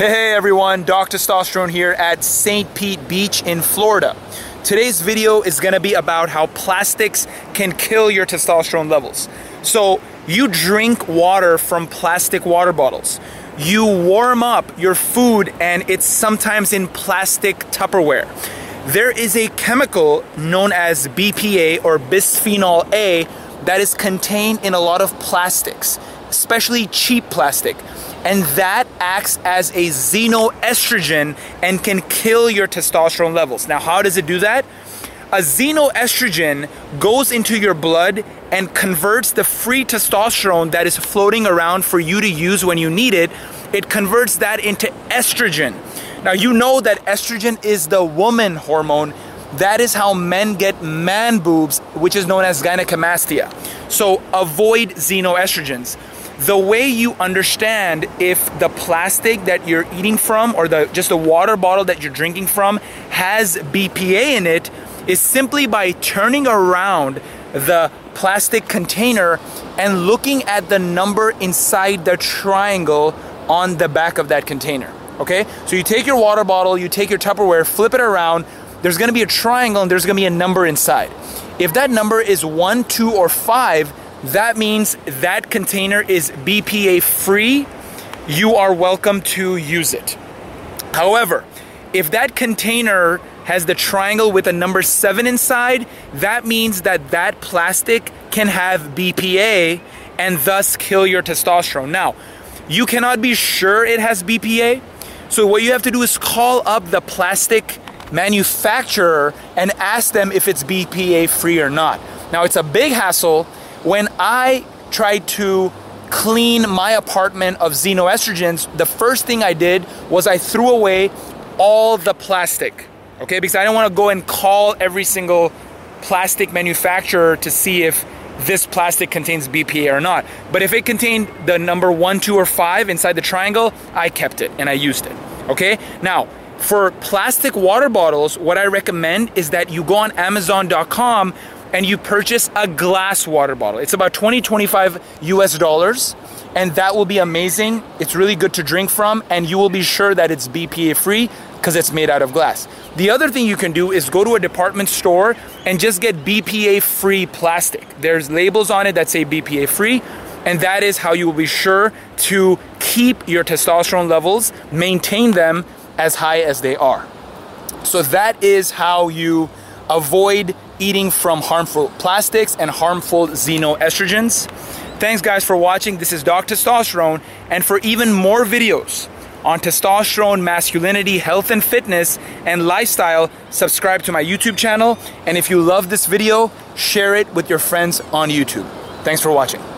Hey everyone, Dr. Testosterone here at St. Pete Beach in Florida. Today's video is gonna be about how plastics can kill your testosterone levels. So, you drink water from plastic water bottles. You warm up your food and it's sometimes in plastic Tupperware. There is a chemical known as BPA or bisphenol A that is contained in a lot of plastics, especially cheap plastic and that acts as a xenoestrogen and can kill your testosterone levels. Now, how does it do that? A xenoestrogen goes into your blood and converts the free testosterone that is floating around for you to use when you need it. It converts that into estrogen. Now, you know that estrogen is the woman hormone. That is how men get man boobs, which is known as gynecomastia. So, avoid xenoestrogens the way you understand if the plastic that you're eating from or the just the water bottle that you're drinking from has BPA in it is simply by turning around the plastic container and looking at the number inside the triangle on the back of that container. Okay? So you take your water bottle, you take your Tupperware, flip it around, there's gonna be a triangle and there's gonna be a number inside. If that number is one, two, or five, that means that container is BPA free. You are welcome to use it. However, if that container has the triangle with a number seven inside, that means that that plastic can have BPA and thus kill your testosterone. Now, you cannot be sure it has BPA. So, what you have to do is call up the plastic manufacturer and ask them if it's BPA free or not. Now, it's a big hassle when I tried to clean my apartment of xenoestrogens, the first thing I did was I threw away all the plastic. Okay, because I don't want to go and call every single plastic manufacturer to see if this plastic contains BPA or not. But if it contained the number one, two, or five inside the triangle, I kept it and I used it. Okay, now for plastic water bottles, what I recommend is that you go on Amazon.com and you purchase a glass water bottle. It's about 20, 25 US dollars, and that will be amazing. It's really good to drink from, and you will be sure that it's BPA free because it's made out of glass. The other thing you can do is go to a department store and just get BPA free plastic. There's labels on it that say BPA free, and that is how you will be sure to keep your testosterone levels, maintain them as high as they are. So that is how you avoid eating from harmful plastics and harmful xenoestrogens. Thanks guys for watching. This is Dr. Testosterone and for even more videos on testosterone, masculinity, health and fitness, and lifestyle, subscribe to my YouTube channel. And if you love this video, share it with your friends on YouTube. Thanks for watching.